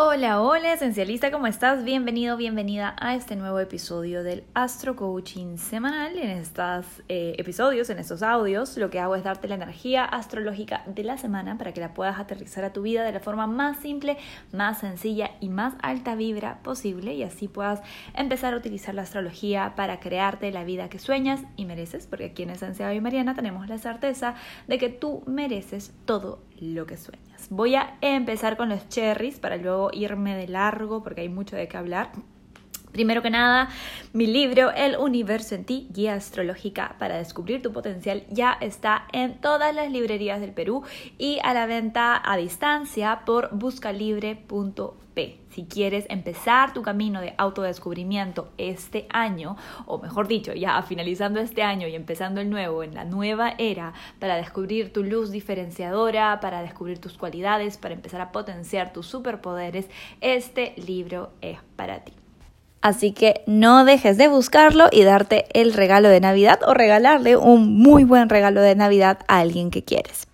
Hola, hola, esencialista, ¿cómo estás? Bienvenido, bienvenida a este nuevo episodio del Astro Coaching semanal. En estos eh, episodios, en estos audios, lo que hago es darte la energía astrológica de la semana para que la puedas aterrizar a tu vida de la forma más simple, más sencilla y más alta vibra posible y así puedas empezar a utilizar la astrología para crearte la vida que sueñas y mereces, porque aquí en Esencia y Mariana tenemos la certeza de que tú mereces todo lo que sueñas. Voy a empezar con los cherries para luego irme de largo porque hay mucho de qué hablar. Primero que nada, mi libro El universo en ti, guía astrológica para descubrir tu potencial, ya está en todas las librerías del Perú y a la venta a distancia por buscalibre.p. Si quieres empezar tu camino de autodescubrimiento este año, o mejor dicho, ya finalizando este año y empezando el nuevo, en la nueva era, para descubrir tu luz diferenciadora, para descubrir tus cualidades, para empezar a potenciar tus superpoderes, este libro es para ti. Así que no dejes de buscarlo y darte el regalo de Navidad o regalarle un muy buen regalo de Navidad a alguien que quieres.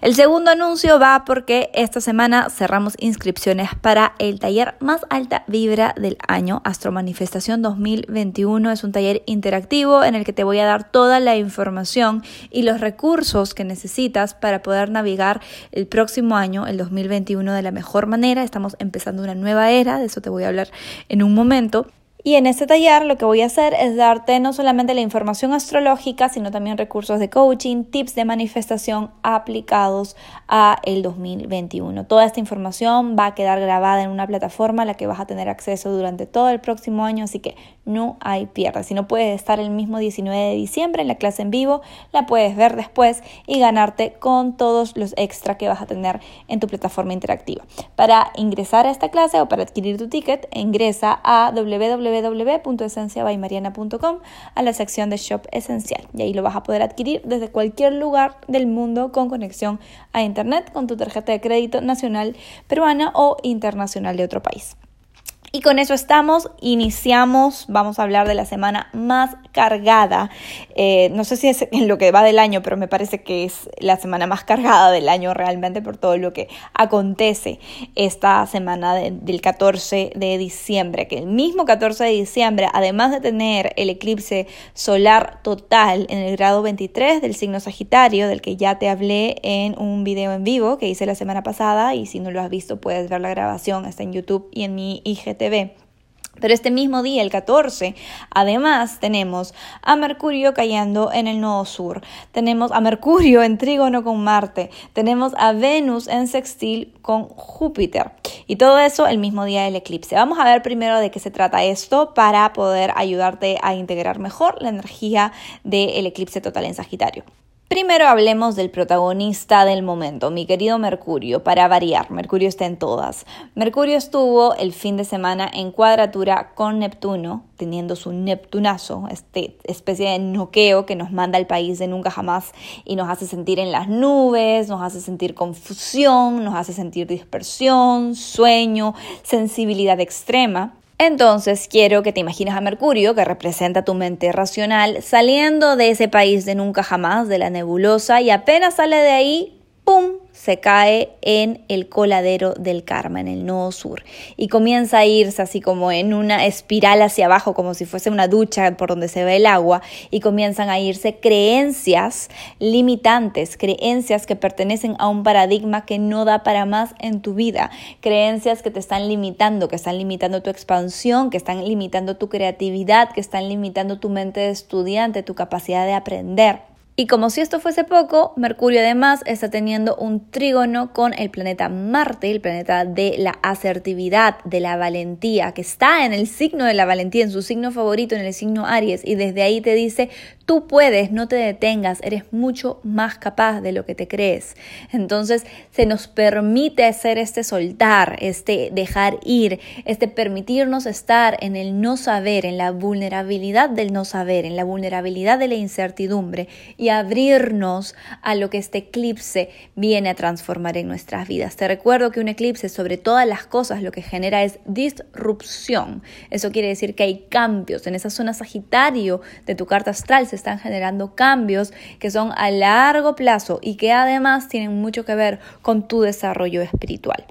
El segundo anuncio va porque esta semana cerramos inscripciones para el taller más alta vibra del año, Astro Manifestación 2021. Es un taller interactivo en el que te voy a dar toda la información y los recursos que necesitas para poder navegar el próximo año, el 2021, de la mejor manera. Estamos empezando una nueva era, de eso te voy a hablar en un momento. Y en este taller lo que voy a hacer es darte no solamente la información astrológica, sino también recursos de coaching, tips de manifestación aplicados a el 2021. Toda esta información va a quedar grabada en una plataforma a la que vas a tener acceso durante todo el próximo año, así que no hay pierda. Si no puedes estar el mismo 19 de diciembre en la clase en vivo, la puedes ver después y ganarte con todos los extra que vas a tener en tu plataforma interactiva. Para ingresar a esta clase o para adquirir tu ticket, ingresa a www www.esenciabaymariana.com a la sección de Shop Esencial y ahí lo vas a poder adquirir desde cualquier lugar del mundo con conexión a Internet con tu tarjeta de crédito nacional peruana o internacional de otro país. Y con eso estamos, iniciamos, vamos a hablar de la semana más cargada, eh, no sé si es en lo que va del año, pero me parece que es la semana más cargada del año realmente por todo lo que acontece esta semana del 14 de diciembre, que el mismo 14 de diciembre, además de tener el eclipse solar total en el grado 23 del signo Sagitario, del que ya te hablé en un video en vivo que hice la semana pasada, y si no lo has visto puedes ver la grabación, está en YouTube y en mi IGTV Pero este mismo día, el 14, además tenemos a Mercurio cayendo en el nodo sur, tenemos a Mercurio en trígono con Marte, tenemos a Venus en sextil con Júpiter y todo eso el mismo día del eclipse. Vamos a ver primero de qué se trata esto para poder ayudarte a integrar mejor la energía del eclipse total en Sagitario. Primero hablemos del protagonista del momento, mi querido Mercurio, para variar, Mercurio está en todas. Mercurio estuvo el fin de semana en cuadratura con Neptuno, teniendo su Neptunazo, este especie de noqueo que nos manda al país de nunca jamás y nos hace sentir en las nubes, nos hace sentir confusión, nos hace sentir dispersión, sueño, sensibilidad extrema. Entonces quiero que te imagines a Mercurio, que representa tu mente racional, saliendo de ese país de nunca jamás, de la nebulosa, y apenas sale de ahí, ¡pum! Se cae en el coladero del karma, en el nodo sur, y comienza a irse así como en una espiral hacia abajo, como si fuese una ducha por donde se ve el agua, y comienzan a irse creencias limitantes, creencias que pertenecen a un paradigma que no da para más en tu vida, creencias que te están limitando, que están limitando tu expansión, que están limitando tu creatividad, que están limitando tu mente de estudiante, tu capacidad de aprender. Y como si esto fuese poco, Mercurio además está teniendo un trígono con el planeta Marte, el planeta de la asertividad, de la valentía, que está en el signo de la valentía, en su signo favorito, en el signo Aries, y desde ahí te dice, tú puedes, no te detengas, eres mucho más capaz de lo que te crees. Entonces se nos permite hacer este soltar, este dejar ir, este permitirnos estar en el no saber, en la vulnerabilidad del no saber, en la vulnerabilidad de la incertidumbre. Abrirnos a lo que este eclipse viene a transformar en nuestras vidas. Te recuerdo que un eclipse sobre todas las cosas lo que genera es disrupción. Eso quiere decir que hay cambios. En esa zona Sagitario de tu carta astral se están generando cambios que son a largo plazo y que además tienen mucho que ver con tu desarrollo espiritual.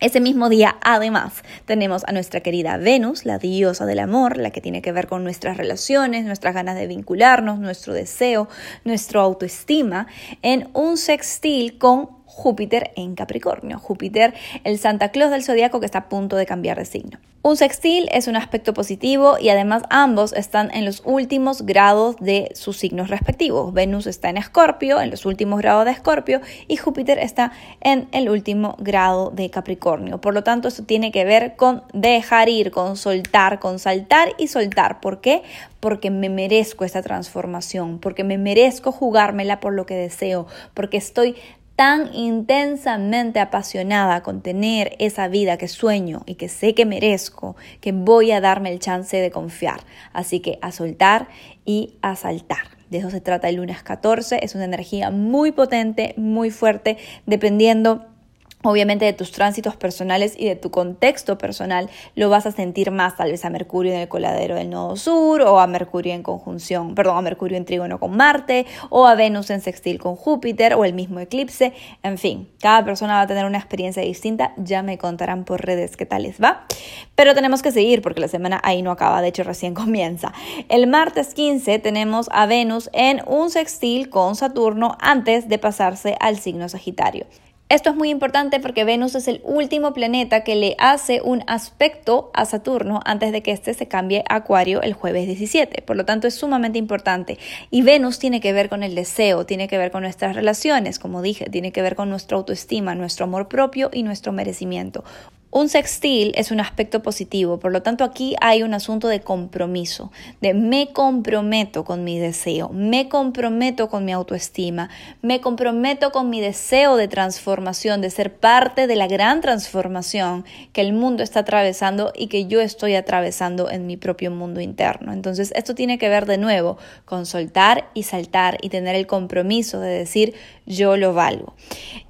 Ese mismo día, además, tenemos a nuestra querida Venus, la diosa del amor, la que tiene que ver con nuestras relaciones, nuestras ganas de vincularnos, nuestro deseo, nuestra autoestima, en un sextil con Júpiter en Capricornio. Júpiter, el Santa Claus del zodiaco que está a punto de cambiar de signo. Un sextil es un aspecto positivo y además ambos están en los últimos grados de sus signos respectivos. Venus está en Escorpio, en los últimos grados de Escorpio, y Júpiter está en el último grado de Capricornio. Por lo tanto, esto tiene que ver con dejar ir, con soltar, con saltar y soltar. ¿Por qué? Porque me merezco esta transformación, porque me merezco jugármela por lo que deseo, porque estoy tan intensamente apasionada con tener esa vida que sueño y que sé que merezco, que voy a darme el chance de confiar. Así que a soltar y a saltar. De eso se trata el lunes 14. Es una energía muy potente, muy fuerte, dependiendo obviamente de tus tránsitos personales y de tu contexto personal, lo vas a sentir más tal vez a Mercurio en el coladero del nodo sur o a Mercurio en conjunción, perdón, a Mercurio en trígono con Marte o a Venus en sextil con Júpiter o el mismo eclipse, en fin, cada persona va a tener una experiencia distinta, ya me contarán por redes qué tal les va, pero tenemos que seguir porque la semana ahí no acaba, de hecho recién comienza. El martes 15 tenemos a Venus en un sextil con Saturno antes de pasarse al signo Sagitario. Esto es muy importante porque Venus es el último planeta que le hace un aspecto a Saturno antes de que éste se cambie a Acuario el jueves 17. Por lo tanto, es sumamente importante. Y Venus tiene que ver con el deseo, tiene que ver con nuestras relaciones, como dije, tiene que ver con nuestra autoestima, nuestro amor propio y nuestro merecimiento. Un sextil es un aspecto positivo, por lo tanto aquí hay un asunto de compromiso, de me comprometo con mi deseo, me comprometo con mi autoestima, me comprometo con mi deseo de transformación, de ser parte de la gran transformación que el mundo está atravesando y que yo estoy atravesando en mi propio mundo interno. Entonces esto tiene que ver de nuevo con soltar y saltar y tener el compromiso de decir yo lo valgo.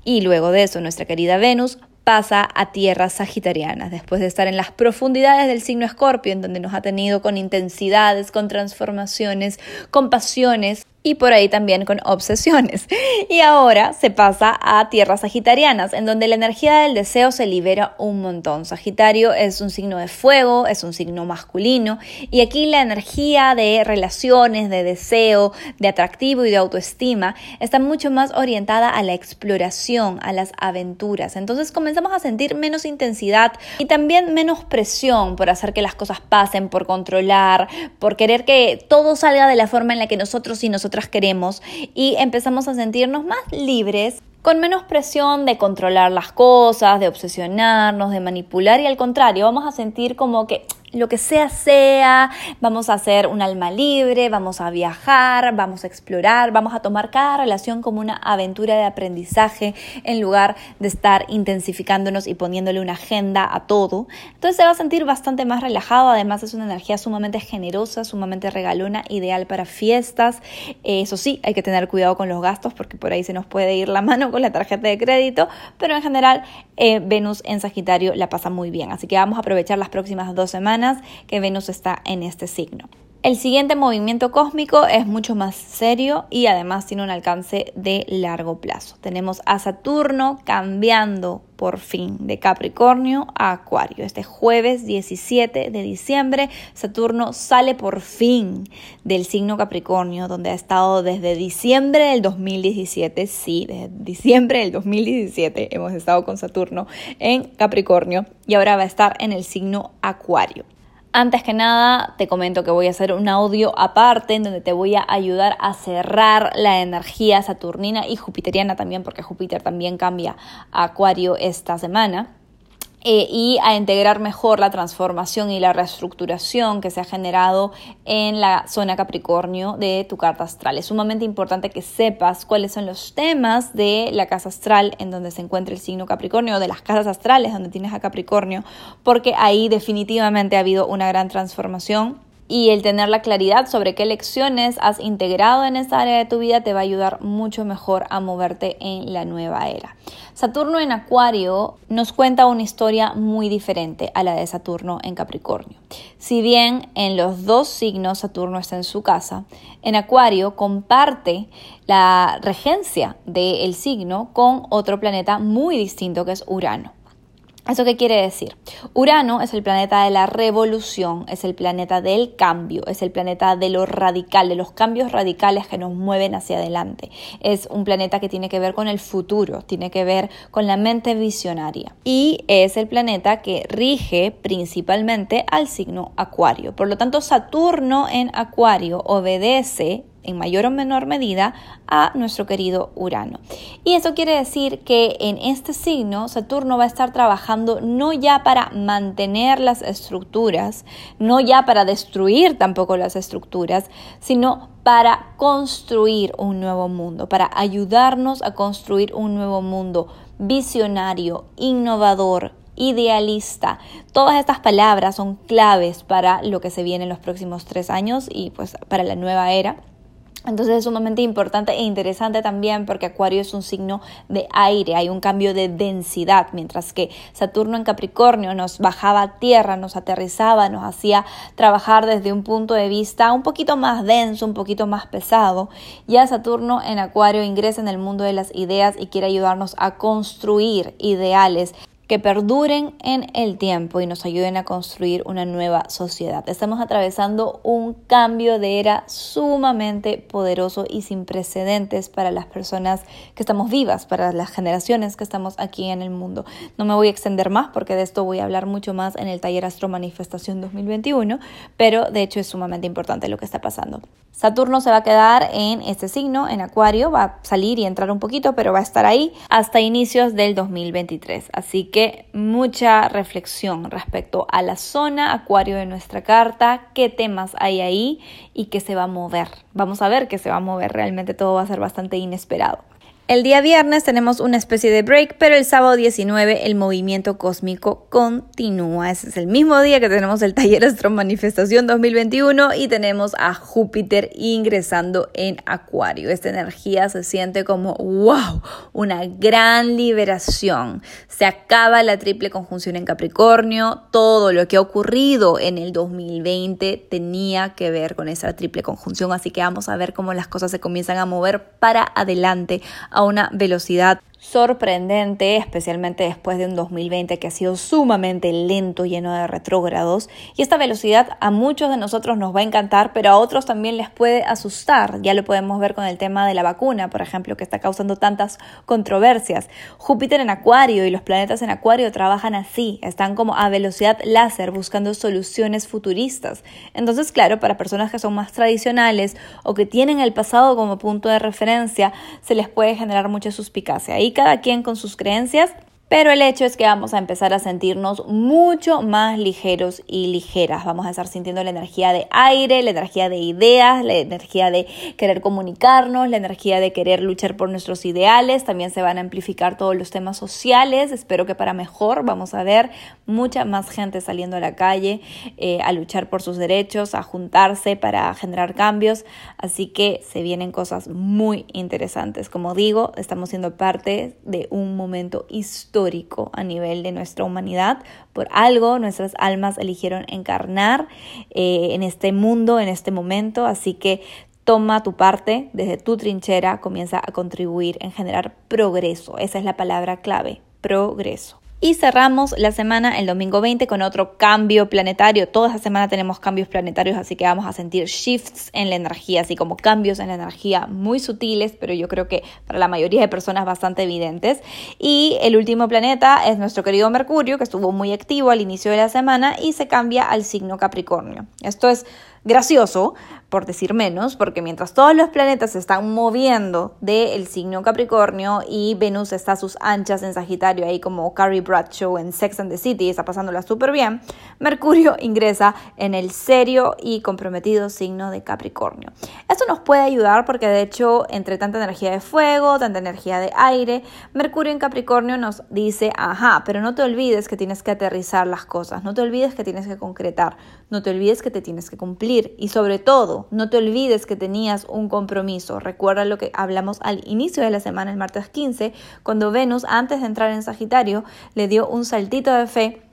Y luego de eso nuestra querida Venus pasa a tierras sagitarianas, después de estar en las profundidades del signo Escorpio, en donde nos ha tenido con intensidades, con transformaciones, con pasiones, y por ahí también con obsesiones. Y ahora se pasa a tierras sagitarianas, en donde la energía del deseo se libera un montón. Sagitario es un signo de fuego, es un signo masculino, y aquí la energía de relaciones, de deseo, de atractivo y de autoestima está mucho más orientada a la exploración, a las aventuras. Entonces comenzamos a sentir menos intensidad y también menos presión por hacer que las cosas pasen, por controlar, por querer que todo salga de la forma en la que nosotros y nosotros queremos y empezamos a sentirnos más libres con menos presión de controlar las cosas, de obsesionarnos, de manipular y al contrario, vamos a sentir como que lo que sea sea, vamos a hacer un alma libre, vamos a viajar, vamos a explorar, vamos a tomar cada relación como una aventura de aprendizaje en lugar de estar intensificándonos y poniéndole una agenda a todo. Entonces se va a sentir bastante más relajado, además es una energía sumamente generosa, sumamente regalona, ideal para fiestas. Eso sí, hay que tener cuidado con los gastos porque por ahí se nos puede ir la mano con la tarjeta de crédito, pero en general eh, Venus en Sagitario la pasa muy bien, así que vamos a aprovechar las próximas dos semanas que Venus está en este signo. El siguiente movimiento cósmico es mucho más serio y además tiene un alcance de largo plazo. Tenemos a Saturno cambiando por fin de Capricornio a Acuario. Este jueves 17 de diciembre, Saturno sale por fin del signo Capricornio, donde ha estado desde diciembre del 2017. Sí, desde diciembre del 2017 hemos estado con Saturno en Capricornio y ahora va a estar en el signo Acuario. Antes que nada, te comento que voy a hacer un audio aparte en donde te voy a ayudar a cerrar la energía saturnina y jupiteriana también, porque Júpiter también cambia a Acuario esta semana. Eh, y a integrar mejor la transformación y la reestructuración que se ha generado en la zona Capricornio de tu carta astral. Es sumamente importante que sepas cuáles son los temas de la casa astral en donde se encuentra el signo Capricornio de las casas astrales donde tienes a Capricornio, porque ahí definitivamente ha habido una gran transformación y el tener la claridad sobre qué lecciones has integrado en esa área de tu vida te va a ayudar mucho mejor a moverte en la nueva era. Saturno en Acuario nos cuenta una historia muy diferente a la de Saturno en Capricornio. Si bien en los dos signos Saturno está en su casa, en Acuario comparte la regencia del signo con otro planeta muy distinto que es Urano. ¿Eso qué quiere decir? Urano es el planeta de la revolución, es el planeta del cambio, es el planeta de lo radical, de los cambios radicales que nos mueven hacia adelante. Es un planeta que tiene que ver con el futuro, tiene que ver con la mente visionaria. Y es el planeta que rige principalmente al signo Acuario. Por lo tanto, Saturno en Acuario obedece en mayor o menor medida a nuestro querido Urano. Y eso quiere decir que en este signo Saturno va a estar trabajando no ya para mantener las estructuras, no ya para destruir tampoco las estructuras, sino para construir un nuevo mundo, para ayudarnos a construir un nuevo mundo visionario, innovador, idealista. Todas estas palabras son claves para lo que se viene en los próximos tres años y pues para la nueva era. Entonces es sumamente importante e interesante también porque Acuario es un signo de aire, hay un cambio de densidad, mientras que Saturno en Capricornio nos bajaba a tierra, nos aterrizaba, nos hacía trabajar desde un punto de vista un poquito más denso, un poquito más pesado. Ya Saturno en Acuario ingresa en el mundo de las ideas y quiere ayudarnos a construir ideales que perduren en el tiempo y nos ayuden a construir una nueva sociedad. Estamos atravesando un cambio de era sumamente poderoso y sin precedentes para las personas que estamos vivas, para las generaciones que estamos aquí en el mundo. No me voy a extender más porque de esto voy a hablar mucho más en el taller Astro Manifestación 2021, pero de hecho es sumamente importante lo que está pasando. Saturno se va a quedar en este signo, en Acuario, va a salir y entrar un poquito, pero va a estar ahí hasta inicios del 2023. Así que mucha reflexión respecto a la zona acuario de nuestra carta, qué temas hay ahí y qué se va a mover. Vamos a ver qué se va a mover, realmente todo va a ser bastante inesperado. El día viernes tenemos una especie de break, pero el sábado 19 el movimiento cósmico continúa. Ese es el mismo día que tenemos el taller Astro Manifestación 2021 y tenemos a Júpiter ingresando en Acuario. Esta energía se siente como wow, una gran liberación. Se acaba la triple conjunción en Capricornio. Todo lo que ha ocurrido en el 2020 tenía que ver con esa triple conjunción, así que vamos a ver cómo las cosas se comienzan a mover para adelante a una velocidad sorprendente, especialmente después de un 2020 que ha sido sumamente lento, lleno de retrógrados. Y esta velocidad a muchos de nosotros nos va a encantar, pero a otros también les puede asustar. Ya lo podemos ver con el tema de la vacuna, por ejemplo, que está causando tantas controversias. Júpiter en Acuario y los planetas en Acuario trabajan así, están como a velocidad láser buscando soluciones futuristas. Entonces, claro, para personas que son más tradicionales o que tienen el pasado como punto de referencia, se les puede generar mucha suspicacia cada quien con sus creencias pero el hecho es que vamos a empezar a sentirnos mucho más ligeros y ligeras. Vamos a estar sintiendo la energía de aire, la energía de ideas, la energía de querer comunicarnos, la energía de querer luchar por nuestros ideales. También se van a amplificar todos los temas sociales. Espero que para mejor vamos a ver mucha más gente saliendo a la calle eh, a luchar por sus derechos, a juntarse para generar cambios. Así que se vienen cosas muy interesantes. Como digo, estamos siendo parte de un momento histórico a nivel de nuestra humanidad. Por algo nuestras almas eligieron encarnar eh, en este mundo, en este momento, así que toma tu parte desde tu trinchera, comienza a contribuir en generar progreso. Esa es la palabra clave, progreso. Y cerramos la semana el domingo 20 con otro cambio planetario. Toda esta semana tenemos cambios planetarios, así que vamos a sentir shifts en la energía, así como cambios en la energía muy sutiles, pero yo creo que para la mayoría de personas bastante evidentes. Y el último planeta es nuestro querido Mercurio, que estuvo muy activo al inicio de la semana y se cambia al signo Capricornio. Esto es gracioso, por decir menos, porque mientras todos los planetas se están moviendo del signo Capricornio y Venus está a sus anchas en Sagitario, ahí como Carrie Bradshaw en Sex and the City, está pasándola súper bien, Mercurio ingresa en el serio y comprometido signo de Capricornio. Esto nos puede ayudar porque de hecho, entre tanta energía de fuego, tanta energía de aire, Mercurio en Capricornio nos dice, ajá, pero no te olvides que tienes que aterrizar las cosas, no te olvides que tienes que concretar, no te olvides que te tienes que cumplir y sobre todo, no te olvides que tenías un compromiso. Recuerda lo que hablamos al inicio de la semana, el martes 15, cuando Venus, antes de entrar en Sagitario, le dio un saltito de fe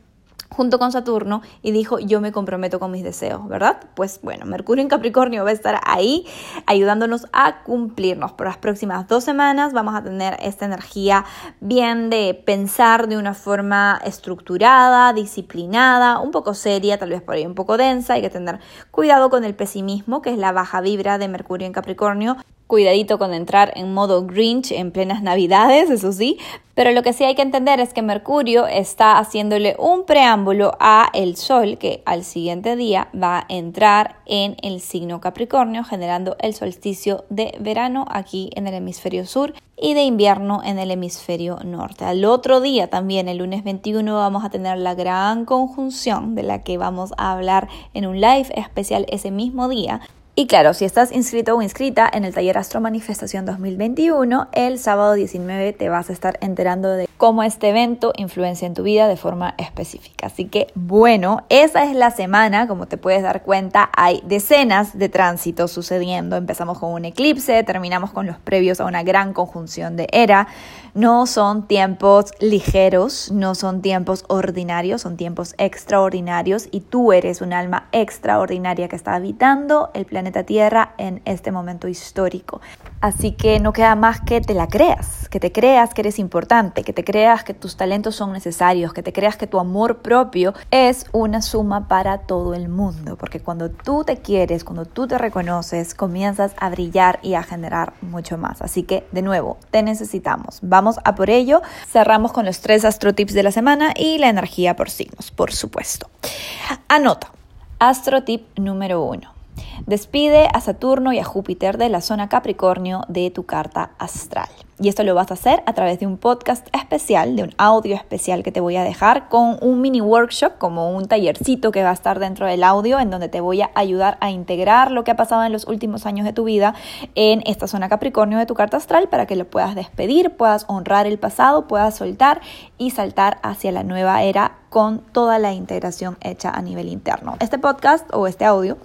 junto con Saturno y dijo yo me comprometo con mis deseos, ¿verdad? Pues bueno, Mercurio en Capricornio va a estar ahí ayudándonos a cumplirnos. Por las próximas dos semanas vamos a tener esta energía bien de pensar de una forma estructurada, disciplinada, un poco seria, tal vez por ahí un poco densa. Hay que tener cuidado con el pesimismo, que es la baja vibra de Mercurio en Capricornio, Cuidadito con entrar en modo Grinch en plenas navidades, eso sí, pero lo que sí hay que entender es que Mercurio está haciéndole un preámbulo a el Sol que al siguiente día va a entrar en el signo Capricornio, generando el solsticio de verano aquí en el hemisferio sur y de invierno en el hemisferio norte. Al otro día también, el lunes 21, vamos a tener la gran conjunción de la que vamos a hablar en un live especial ese mismo día y claro, si estás inscrito o inscrita en el taller Astro Manifestación 2021, el sábado 19 te vas a estar enterando de cómo este evento influencia en tu vida de forma específica. Así que bueno, esa es la semana, como te puedes dar cuenta, hay decenas de tránsitos sucediendo. Empezamos con un eclipse, terminamos con los previos a una gran conjunción de era. No son tiempos ligeros, no son tiempos ordinarios, son tiempos extraordinarios y tú eres un alma extraordinaria que está habitando el planeta Tierra en este momento histórico. Así que no queda más que te la creas, que te creas que eres importante, que te creas que tus talentos son necesarios, que te creas que tu amor propio es una suma para todo el mundo, porque cuando tú te quieres, cuando tú te reconoces, comienzas a brillar y a generar mucho más. Así que, de nuevo, te necesitamos. Vamos a por ello. Cerramos con los tres astrotips de la semana y la energía por signos, por supuesto. Anota. Astrotip número uno. Despide a Saturno y a Júpiter de la zona Capricornio de tu carta astral. Y esto lo vas a hacer a través de un podcast especial, de un audio especial que te voy a dejar con un mini workshop, como un tallercito que va a estar dentro del audio, en donde te voy a ayudar a integrar lo que ha pasado en los últimos años de tu vida en esta zona Capricornio de tu carta astral para que lo puedas despedir, puedas honrar el pasado, puedas soltar y saltar hacia la nueva era con toda la integración hecha a nivel interno. Este podcast o este audio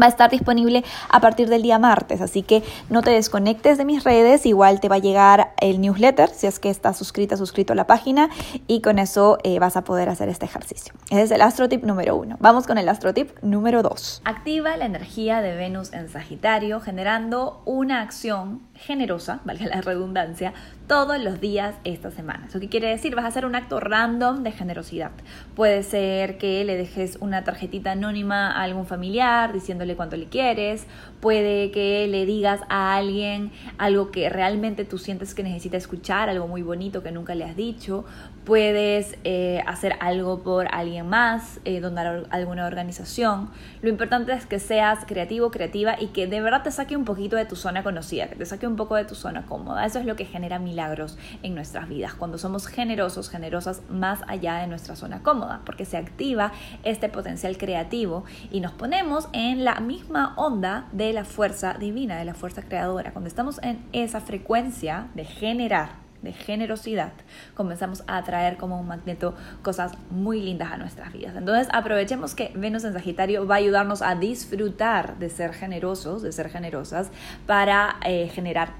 va a estar disponible a partir del día martes, así que no te desconectes de mis redes, igual te va a llegar el newsletter si es que estás suscrita, suscrito a la página y con eso eh, vas a poder hacer este ejercicio. Ese es el astrotip número uno. Vamos con el astrotip número dos. Activa la energía de Venus en Sagitario generando una acción generosa, valga la redundancia, todos los días esta semana. ¿Eso qué quiere decir? Vas a hacer un acto random de generosidad. Puede ser que le dejes una tarjetita anónima a algún familiar diciéndole cuánto le quieres, puede que le digas a alguien algo que realmente tú sientes que necesita escuchar, algo muy bonito que nunca le has dicho, puedes eh, hacer algo por alguien más, eh, donar alguna organización. Lo importante es que seas creativo, creativa y que de verdad te saque un poquito de tu zona conocida, que te saque un poco de tu zona cómoda. Eso es lo que genera milagros en nuestras vidas, cuando somos generosos, generosas más allá de nuestra zona cómoda, porque se activa este potencial creativo y nos ponemos en la misma onda de la fuerza divina, de la fuerza creadora. Cuando estamos en esa frecuencia de generar, de generosidad, comenzamos a atraer como un magneto cosas muy lindas a nuestras vidas. Entonces aprovechemos que Venus en Sagitario va a ayudarnos a disfrutar de ser generosos, de ser generosas, para eh, generar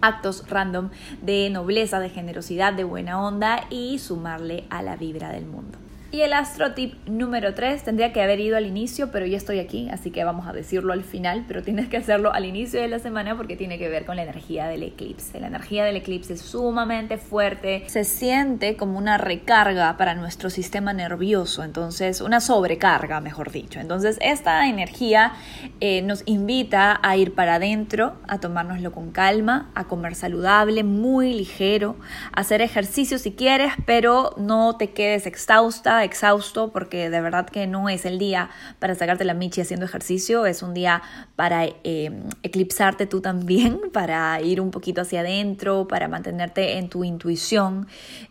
actos random de nobleza, de generosidad, de buena onda y sumarle a la vibra del mundo. Y el astro tip número 3 tendría que haber ido al inicio, pero ya estoy aquí, así que vamos a decirlo al final, pero tienes que hacerlo al inicio de la semana porque tiene que ver con la energía del eclipse. La energía del eclipse es sumamente fuerte, se siente como una recarga para nuestro sistema nervioso, entonces una sobrecarga, mejor dicho. Entonces esta energía eh, nos invita a ir para adentro, a tomárnoslo con calma, a comer saludable, muy ligero, a hacer ejercicio si quieres, pero no te quedes exhausta exhausto, porque de verdad que no es el día para sacarte la michi haciendo ejercicio, es un día para eh, eclipsarte tú también, para ir un poquito hacia adentro, para mantenerte en tu intuición.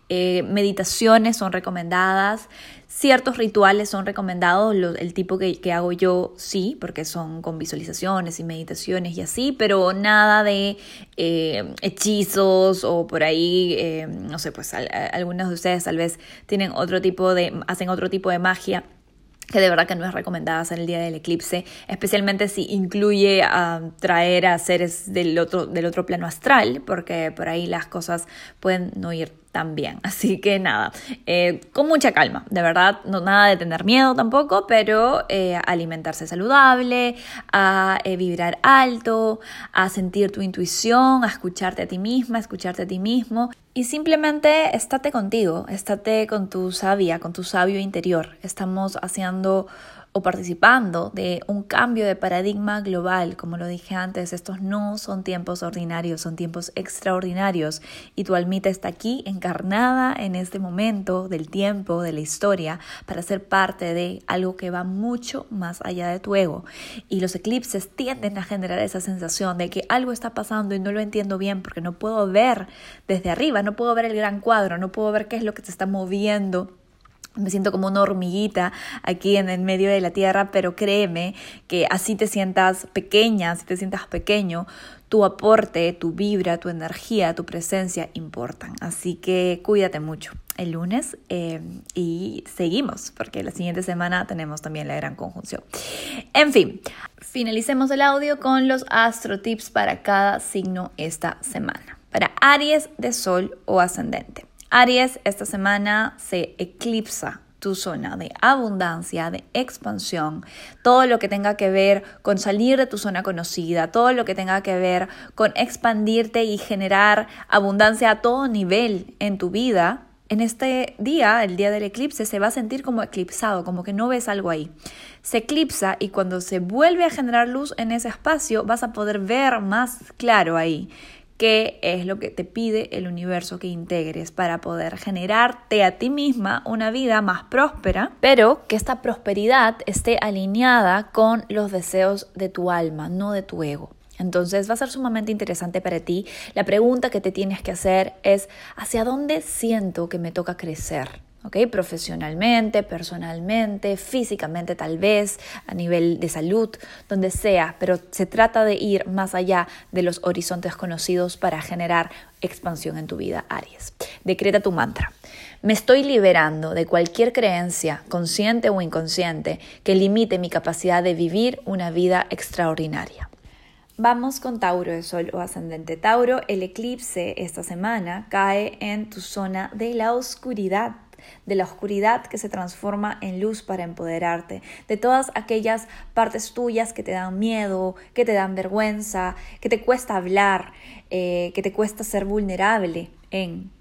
Eh, meditaciones son recomendadas, ciertos rituales son recomendados, el tipo que, hago yo sí, porque son con visualizaciones y meditaciones y así, pero nada de eh, hechizos o por ahí, eh, no sé, pues algunos de ustedes tal vez tienen otro tipo de, hacen otro tipo de magia que de verdad que no es recomendada hacer el día del eclipse, especialmente si incluye a traer a seres del otro, del otro plano astral, porque por ahí las cosas pueden no ir tan bien. Así que nada, eh, con mucha calma, de verdad, no nada de tener miedo tampoco, pero eh, alimentarse saludable, a eh, vibrar alto, a sentir tu intuición, a escucharte a ti misma, a escucharte a ti mismo y simplemente estate contigo, estate con tu sabia, con tu sabio interior. Estamos haciendo o participando de un cambio de paradigma global. Como lo dije antes, estos no son tiempos ordinarios, son tiempos extraordinarios y tu almita está aquí encarnada en este momento del tiempo, de la historia, para ser parte de algo que va mucho más allá de tu ego. Y los eclipses tienden a generar esa sensación de que algo está pasando y no lo entiendo bien porque no puedo ver desde arriba, no puedo ver el gran cuadro, no puedo ver qué es lo que se está moviendo me siento como una hormiguita aquí en el medio de la tierra, pero créeme que así te sientas pequeña, así te sientas pequeño, tu aporte, tu vibra, tu energía, tu presencia importan. Así que cuídate mucho el lunes eh, y seguimos, porque la siguiente semana tenemos también la gran conjunción. En fin, finalicemos el audio con los astro tips para cada signo esta semana. Para Aries de Sol o Ascendente. Aries, esta semana se eclipsa tu zona de abundancia, de expansión, todo lo que tenga que ver con salir de tu zona conocida, todo lo que tenga que ver con expandirte y generar abundancia a todo nivel en tu vida, en este día, el día del eclipse, se va a sentir como eclipsado, como que no ves algo ahí. Se eclipsa y cuando se vuelve a generar luz en ese espacio, vas a poder ver más claro ahí qué es lo que te pide el universo que integres para poder generarte a ti misma una vida más próspera, pero que esta prosperidad esté alineada con los deseos de tu alma, no de tu ego. Entonces va a ser sumamente interesante para ti. La pregunta que te tienes que hacer es, ¿hacia dónde siento que me toca crecer? Profesionalmente, personalmente, físicamente tal vez, a nivel de salud, donde sea, pero se trata de ir más allá de los horizontes conocidos para generar expansión en tu vida, Aries. Decreta tu mantra. Me estoy liberando de cualquier creencia, consciente o inconsciente, que limite mi capacidad de vivir una vida extraordinaria. Vamos con Tauro de Sol o ascendente Tauro. El eclipse esta semana cae en tu zona de la oscuridad de la oscuridad que se transforma en luz para empoderarte, de todas aquellas partes tuyas que te dan miedo, que te dan vergüenza, que te cuesta hablar, eh, que te cuesta ser vulnerable en.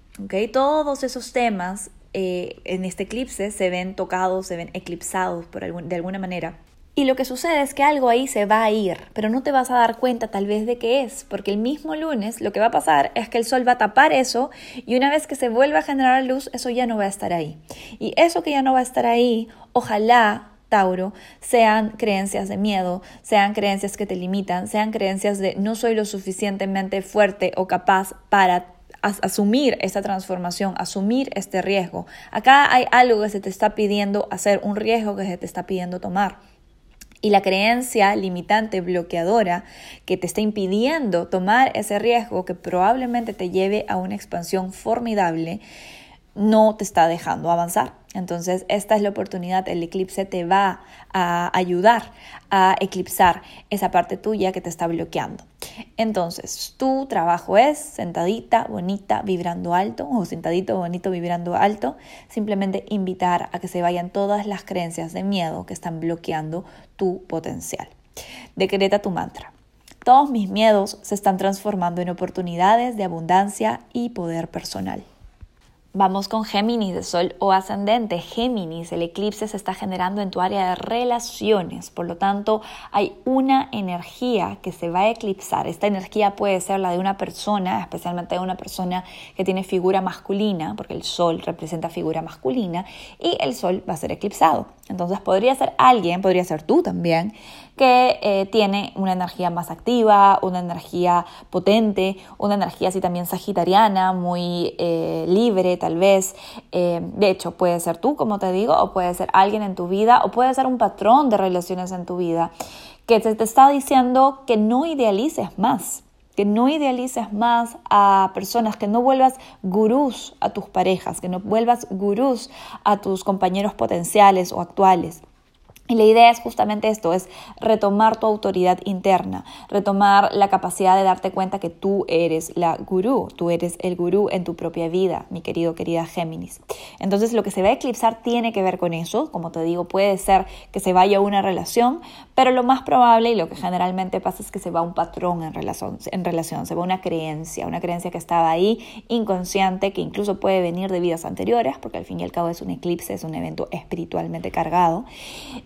Todos esos temas eh, en este eclipse se ven tocados, se ven eclipsados por de alguna manera. Y lo que sucede es que algo ahí se va a ir, pero no te vas a dar cuenta tal vez de qué es, porque el mismo lunes lo que va a pasar es que el sol va a tapar eso y una vez que se vuelva a generar luz, eso ya no va a estar ahí. Y eso que ya no va a estar ahí, ojalá Tauro, sean creencias de miedo, sean creencias que te limitan, sean creencias de no soy lo suficientemente fuerte o capaz para asumir esta transformación, asumir este riesgo. Acá hay algo que se te está pidiendo hacer, un riesgo que se te está pidiendo tomar. Y la creencia limitante, bloqueadora, que te está impidiendo tomar ese riesgo que probablemente te lleve a una expansión formidable, no te está dejando avanzar. Entonces, esta es la oportunidad, el eclipse te va a ayudar a eclipsar esa parte tuya que te está bloqueando. Entonces, tu trabajo es sentadita, bonita, vibrando alto, o sentadito, bonito, vibrando alto, simplemente invitar a que se vayan todas las creencias de miedo que están bloqueando tu potencial. Decreta tu mantra. Todos mis miedos se están transformando en oportunidades de abundancia y poder personal. Vamos con Géminis de Sol o ascendente. Géminis, el eclipse se está generando en tu área de relaciones, por lo tanto hay una energía que se va a eclipsar. Esta energía puede ser la de una persona, especialmente de una persona que tiene figura masculina, porque el Sol representa figura masculina y el Sol va a ser eclipsado. Entonces podría ser alguien, podría ser tú también, que eh, tiene una energía más activa, una energía potente, una energía así también sagitariana, muy eh, libre tal vez. Eh, de hecho, puede ser tú, como te digo, o puede ser alguien en tu vida, o puede ser un patrón de relaciones en tu vida que te, te está diciendo que no idealices más que no idealices más a personas, que no vuelvas gurús a tus parejas, que no vuelvas gurús a tus compañeros potenciales o actuales Y la idea es justamente esto, es retomar tu autoridad interna, retomar la capacidad de darte cuenta que tú eres la gurú, tú eres el gurú en tu propia vida, mi querido, querida Géminis. Entonces lo que se va a eclipsar tiene que ver con eso, como te digo, puede ser que se vaya una relación, pero lo más probable y lo que generalmente pasa es que se va un patrón en relación, en relación, se va una creencia, una creencia que estaba ahí inconsciente, que incluso puede venir de vidas anteriores, porque al fin y al cabo es un eclipse, es un evento espiritualmente cargado.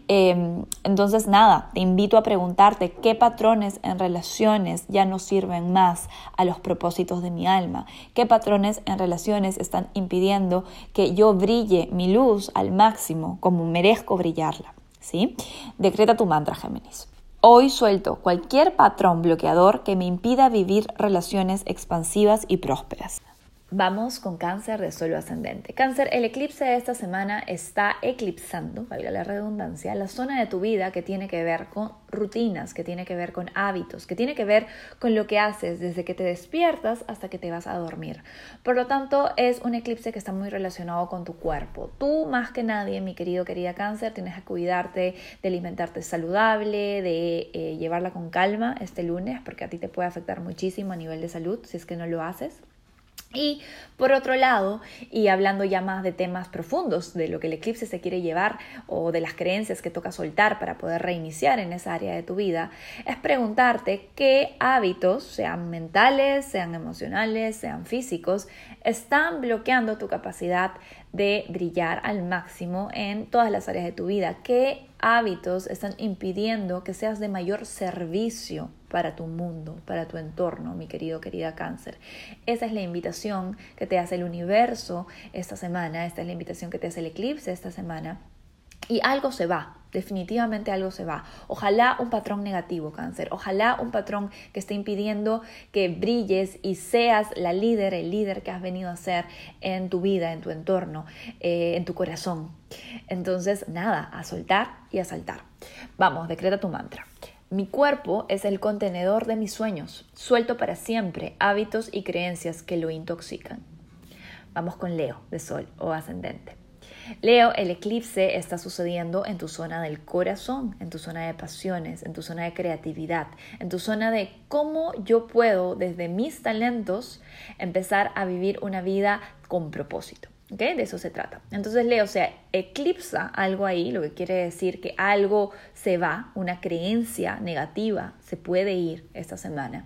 Em, entonces, nada, te invito a preguntarte qué patrones en relaciones ya no sirven más a los propósitos de mi alma, qué patrones en relaciones están impidiendo que yo brille mi luz al máximo como merezco brillarla. ¿Sí? Decreta tu mantra, Géminis. Hoy suelto cualquier patrón bloqueador que me impida vivir relaciones expansivas y prósperas. Vamos con cáncer de suelo ascendente. Cáncer, el eclipse de esta semana está eclipsando, valga la redundancia, la zona de tu vida que tiene que ver con rutinas, que tiene que ver con hábitos, que tiene que ver con lo que haces desde que te despiertas hasta que te vas a dormir. Por lo tanto, es un eclipse que está muy relacionado con tu cuerpo. Tú, más que nadie, mi querido, querida cáncer, tienes que cuidarte de alimentarte saludable, de eh, llevarla con calma este lunes, porque a ti te puede afectar muchísimo a nivel de salud si es que no lo haces. Y por otro lado, y hablando ya más de temas profundos, de lo que el eclipse se quiere llevar o de las creencias que toca soltar para poder reiniciar en esa área de tu vida, es preguntarte qué hábitos, sean mentales, sean emocionales, sean físicos, están bloqueando tu capacidad de brillar al máximo en todas las áreas de tu vida. ¿Qué hábitos están impidiendo que seas de mayor servicio para tu mundo, para tu entorno, mi querido, querida cáncer? Esa es la invitación que te hace el universo esta semana, esta es la invitación que te hace el eclipse esta semana. Y algo se va, definitivamente algo se va. Ojalá un patrón negativo, cáncer. Ojalá un patrón que esté impidiendo que brilles y seas la líder, el líder que has venido a ser en tu vida, en tu entorno, eh, en tu corazón. Entonces, nada, a soltar y a saltar. Vamos, decreta tu mantra. Mi cuerpo es el contenedor de mis sueños. Suelto para siempre hábitos y creencias que lo intoxican. Vamos con Leo, de Sol o ascendente. Leo, el eclipse está sucediendo en tu zona del corazón, en tu zona de pasiones, en tu zona de creatividad, en tu zona de cómo yo puedo desde mis talentos empezar a vivir una vida con propósito. ¿Okay? De eso se trata. Entonces Leo se eclipsa algo ahí, lo que quiere decir que algo se va, una creencia negativa se puede ir esta semana.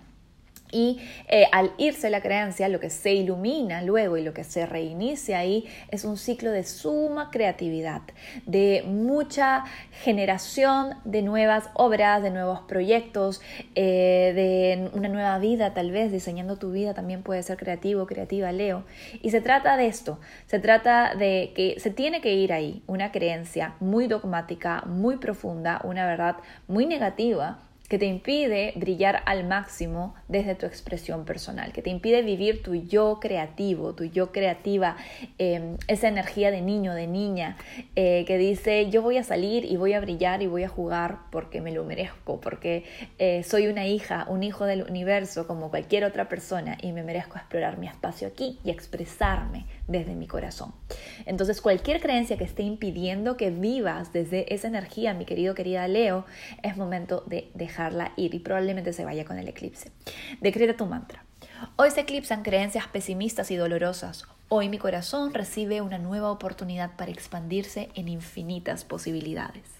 Y eh, al irse la creencia, lo que se ilumina luego y lo que se reinicia ahí es un ciclo de suma creatividad, de mucha generación de nuevas obras, de nuevos proyectos, eh, de una nueva vida tal vez, diseñando tu vida también puede ser creativo, creativa, Leo. Y se trata de esto, se trata de que se tiene que ir ahí una creencia muy dogmática, muy profunda, una verdad muy negativa que te impide brillar al máximo desde tu expresión personal, que te impide vivir tu yo creativo, tu yo creativa, em, esa energía de niño, de niña, eh, que dice yo voy a salir y voy a brillar y voy a jugar porque me lo merezco, porque eh, soy una hija, un hijo del universo como cualquier otra persona y me merezco explorar mi espacio aquí y expresarme desde mi corazón. Entonces cualquier creencia que esté impidiendo que vivas desde esa energía, mi querido, querida Leo, es momento de dejar dejarla ir y probablemente se vaya con el eclipse. Decreta tu mantra. Hoy se eclipsan creencias pesimistas y dolorosas. Hoy mi corazón recibe una nueva oportunidad para expandirse en infinitas posibilidades.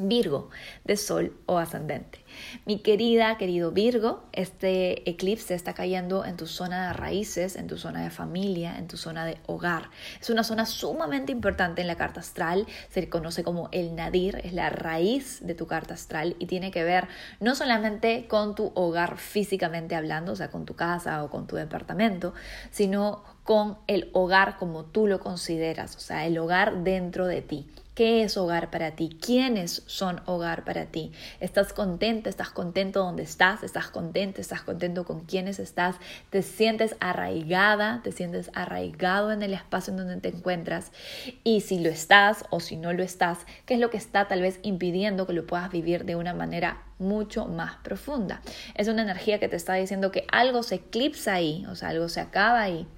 Virgo de Sol o ascendente. Mi querida, querido Virgo, este eclipse está cayendo en tu zona de raíces, en tu zona de familia, en tu zona de hogar. Es una zona sumamente importante en la carta astral, se conoce como el nadir, es la raíz de tu carta astral y tiene que ver no solamente con tu hogar físicamente hablando, o sea, con tu casa o con tu departamento, sino con el hogar como tú lo consideras, o sea, el hogar dentro de ti. ¿Qué es hogar para ti? ¿Quiénes son hogar para ti? ¿Estás contento? ¿Estás contento donde estás? ¿Estás contento? ¿Estás contento con quiénes estás? ¿Te sientes arraigada? ¿Te sientes arraigado en el espacio en donde te encuentras? Y si lo estás o si no lo estás, ¿qué es lo que está tal vez impidiendo que lo puedas vivir de una manera mucho más profunda? Es una energía que te está diciendo que algo se eclipsa ahí, o sea, algo se acaba ahí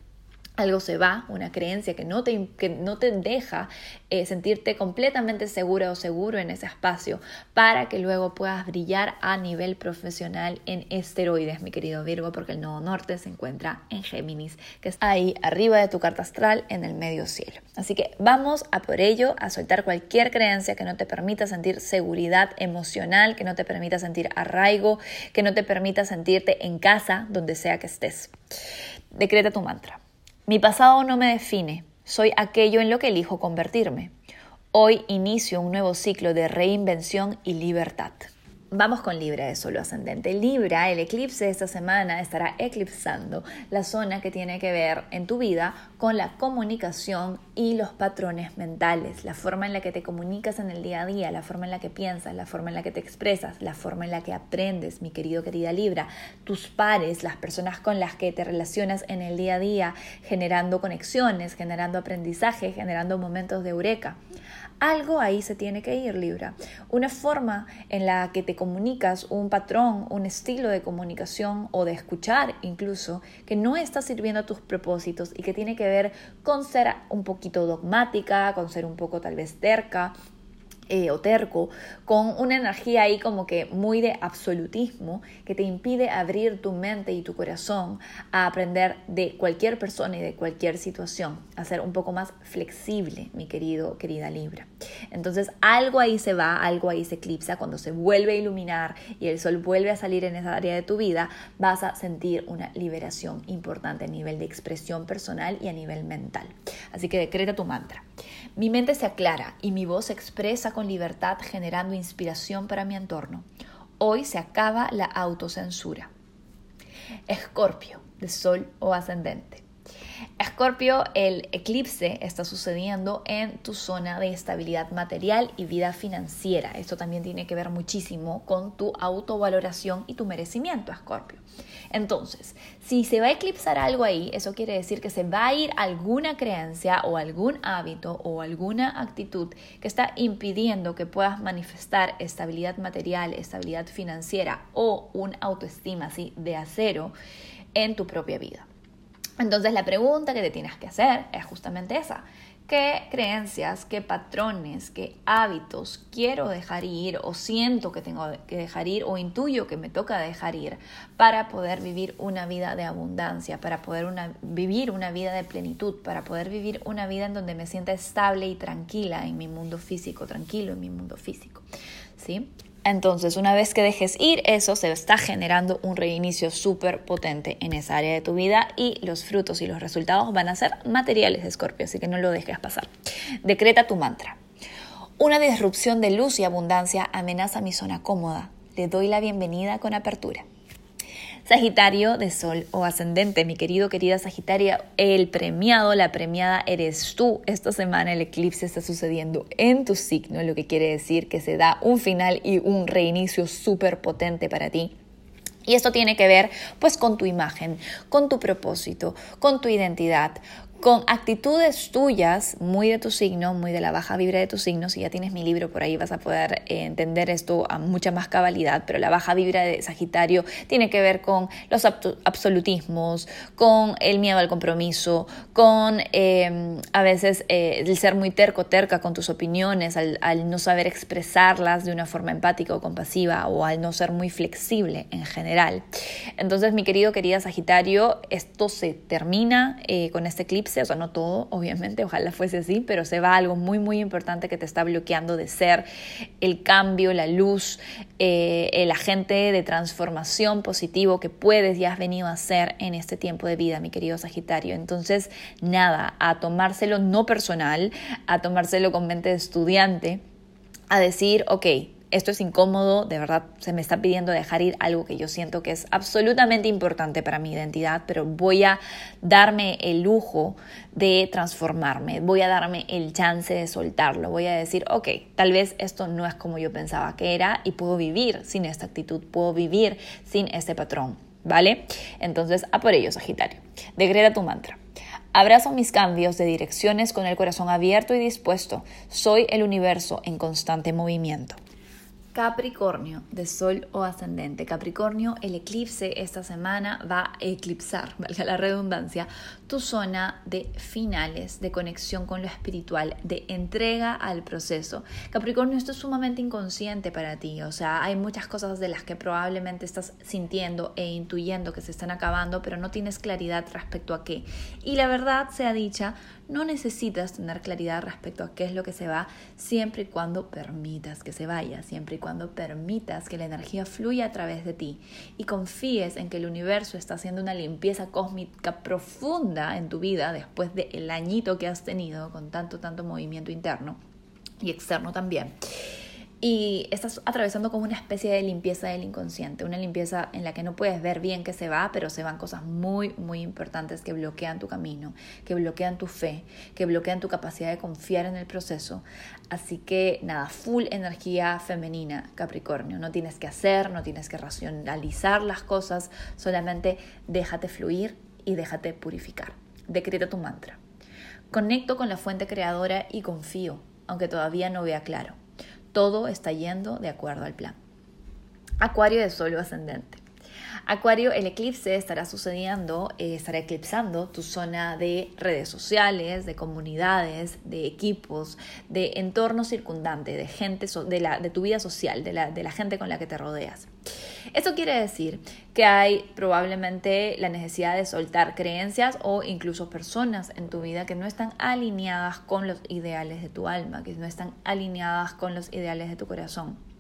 algo se va, una creencia que no te, que no te deja eh, sentirte completamente segura o seguro en ese espacio para que luego puedas brillar a nivel profesional en esteroides, mi querido Virgo, porque el nodo norte se encuentra en Géminis, que está ahí arriba de tu carta astral en el medio cielo. Así que vamos a por ello, a soltar cualquier creencia que no te permita sentir seguridad emocional, que no te permita sentir arraigo, que no te permita sentirte en casa donde sea que estés. Decreta tu mantra. Mi pasado no me define, soy aquello en lo que elijo convertirme. Hoy inicio un nuevo ciclo de reinvención y libertad. Vamos con Libra de Solo Ascendente. Libra, el eclipse de esta semana estará eclipsando la zona que tiene que ver en tu vida con la comunicación y los patrones mentales, la forma en la que te comunicas en el día a día, la forma en la que piensas, la forma en la que te expresas, la forma en la que aprendes, mi querido querida Libra, tus pares, las personas con las que te relacionas en el día a día, generando conexiones, generando aprendizaje, generando momentos de eureka. Algo ahí se tiene que ir, Libra. Una forma en la que te comunicas, un patrón, un estilo de comunicación o de escuchar incluso, que no está sirviendo a tus propósitos y que tiene que ver con ser un poquito dogmática, con ser un poco tal vez terca, eh, o terco, con una energía ahí como que muy de absolutismo que te impide abrir tu mente y tu corazón a aprender de cualquier persona y de cualquier situación, a ser un poco más flexible, mi querido, querida Libra. Entonces algo ahí se va, algo ahí se eclipsa, cuando se vuelve a iluminar y el sol vuelve a salir en esa área de tu vida, vas a sentir una liberación importante a nivel de expresión personal y a nivel mental. Así que decreta tu mantra. Mi mente se aclara y mi voz se expresa con libertad generando inspiración para mi entorno. Hoy se acaba la autocensura. Escorpio, de sol o ascendente. Escorpio, el eclipse está sucediendo en tu zona de estabilidad material y vida financiera. Esto también tiene que ver muchísimo con tu autovaloración y tu merecimiento, Escorpio. Entonces, si se va a eclipsar algo ahí, eso quiere decir que se va a ir alguna creencia o algún hábito o alguna actitud que está impidiendo que puedas manifestar estabilidad material, estabilidad financiera o un autoestima así de acero en tu propia vida. Entonces la pregunta que te tienes que hacer es justamente esa. ¿Qué creencias, qué patrones, qué hábitos quiero dejar ir o siento que tengo que dejar ir o intuyo que me toca dejar ir para poder vivir una vida de abundancia, para poder vivir una vida de plenitud, para poder vivir una vida en donde me sienta estable y tranquila en mi mundo físico, tranquilo en mi mundo físico? ¿Sí? Entonces, una vez que dejes ir eso, se está generando un reinicio súper potente en esa área de tu vida y los frutos y los resultados van a ser materiales, Escorpio, así que no lo dejes pasar. Decreta tu mantra. Una disrupción de luz y abundancia amenaza mi zona cómoda. Le doy la bienvenida con apertura. Sagitario de Sol o ascendente, mi querido, querida Sagitaria, el premiado, la premiada eres tú. Esta semana el eclipse está sucediendo en tu signo, lo que quiere decir que se da un final y un reinicio súper potente para ti. Y esto tiene que ver pues con tu imagen, con tu propósito, con tu identidad, con actitudes tuyas, muy de tu signo, muy de la baja vibra de tu signo. Si ya tienes mi libro por ahí vas a poder eh, entender esto a mucha más cabalidad, pero la baja vibra de Sagitario tiene que ver con los absolutismos, con el miedo al compromiso, con em, a veces eh, el ser muy terco, terca con tus opiniones, al, no saber expresarlas de una forma empática o compasiva o al no ser muy flexible en general. Entonces, mi querido, querida Sagitario, esto se termina eh, con este eclipse o sea, no todo, obviamente, ojalá fuese así, pero se va algo muy, muy importante que te está bloqueando de ser el cambio, la luz, eh, el agente de transformación positivo que puedes y has venido a ser en este tiempo de vida, mi querido Sagitario. Entonces, nada, a tomárselo no personal, a tomárselo con mente de estudiante, a decir, ok, esto es incómodo, de verdad se me está pidiendo dejar ir algo que yo siento que es absolutamente importante para mi identidad, pero voy a darme el lujo de transformarme, voy a darme el chance de soltarlo, voy a decir, ok, tal vez esto no es como yo pensaba que era y puedo vivir sin esta actitud, puedo vivir sin este patrón, ¿vale? Entonces, a por ello, Sagitario, degreda tu mantra. Abrazo mis cambios de direcciones con el corazón abierto y dispuesto. Soy el universo en constante movimiento. Capricornio, de Sol o ascendente. Capricornio, el eclipse esta semana va a eclipsar, valga la redundancia, tu zona de finales, de conexión con lo espiritual, de entrega al proceso. Capricornio, esto es sumamente inconsciente para ti, o sea, hay muchas cosas de las que probablemente estás sintiendo e intuyendo que se están acabando, pero no tienes claridad respecto a qué. Y la verdad sea dicha, no necesitas tener claridad respecto a qué es lo que se va, siempre y cuando permitas que se vaya, siempre y cuando permitas que la energía fluya a través de ti y confíes en que el universo está haciendo una limpieza cósmica profunda en tu vida después del añito que has tenido con tanto, tanto movimiento interno y externo también y estás atravesando como una especie de limpieza del inconsciente, una limpieza en la que no puedes ver bien que se va, pero se van cosas muy, muy importantes que bloquean tu camino, que bloquean tu fe, que bloquean tu capacidad de confiar en el proceso. Así que nada, full energía femenina, Capricornio. No tienes que hacer, no tienes que racionalizar las cosas, solamente déjate fluir y déjate purificar. Decreta tu mantra. Conecto con la fuente creadora y confío, aunque todavía no vea claro todo está yendo de acuerdo al plan. Acuario de Sol ascendente. Acuario, el eclipse estará sucediendo, eh, estará eclipsando tu zona de redes sociales, de comunidades, de equipos, de entorno circundante, de gente, de, la, de tu vida social, de la, de la gente con la que te rodeas. Esto quiere decir que hay probablemente la necesidad de soltar creencias o incluso personas en tu vida que no están alineadas con los ideales de tu alma, que no están alineadas con los ideales de tu corazón.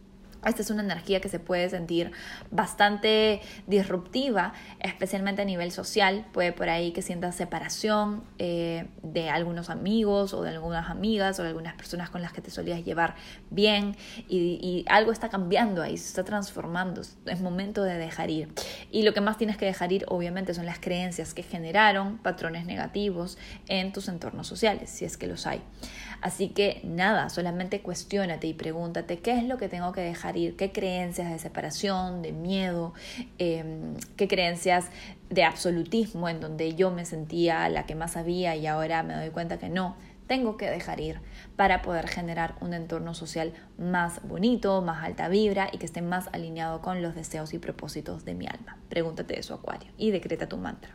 Esta es una energía que se puede sentir bastante disruptiva, especialmente a nivel social. Puede por ahí que sientas separación eh, de algunos amigos o de algunas amigas o de algunas personas con las que te solías llevar bien y, y algo está cambiando ahí, se está transformando. Es momento de dejar ir. Y lo que más tienes que dejar ir, obviamente, son las creencias que generaron patrones negativos en tus entornos sociales, si es que los hay. Así que nada, solamente cuestiónate y pregúntate qué es lo que tengo que dejar ir, qué creencias de separación, de miedo, em, qué creencias de absolutismo en donde yo me sentía la que más sabía y ahora me doy cuenta que no tengo que dejar ir para poder generar un entorno social más bonito, más alta vibra y que esté más alineado con los deseos y propósitos de mi alma. Pregúntate eso, Acuario, y decreta tu mantra.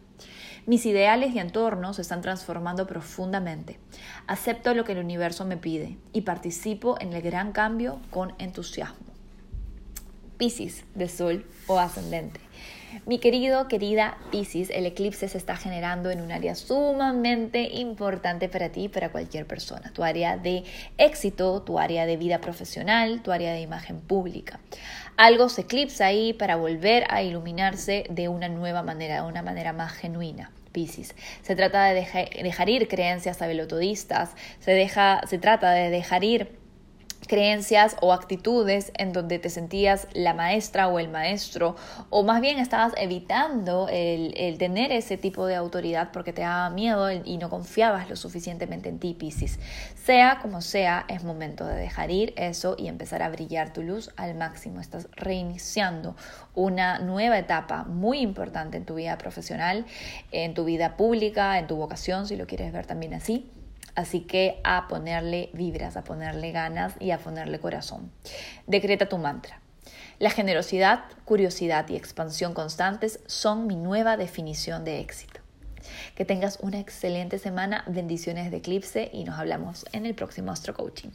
Mis ideales y entornos se están transformando profundamente. Acepto lo que el universo me pide y participo en el gran cambio con entusiasmo. Piscis de Sol o ascendente. Mi querido, querida Pisces, el eclipse se está generando en un área sumamente importante para ti y para cualquier persona. Tu área de éxito, tu área de vida profesional, tu área de imagen pública. Algo se eclipsa ahí para volver a iluminarse de una nueva manera, de una manera más genuina. Se trata de dejar ir creencias abelotodistas, se, deja, se trata de dejar ir creencias o actitudes en donde te sentías la maestra o el maestro, o más bien estabas evitando el, tener ese tipo de autoridad porque te daba miedo y no confiabas lo suficientemente en ti, Piscis. Sea como sea, es momento de dejar ir eso y empezar a brillar tu luz al máximo. Estás reiniciando una nueva etapa muy importante en tu vida profesional, en tu vida pública, en tu vocación, si lo quieres ver también así. Así que a ponerle vibras, a ponerle ganas y a ponerle corazón. Decreta tu mantra. La generosidad, curiosidad y expansión constantes son mi nueva definición de éxito. Que tengas una excelente semana, bendiciones de eclipse y nos hablamos en el próximo Astro Coaching.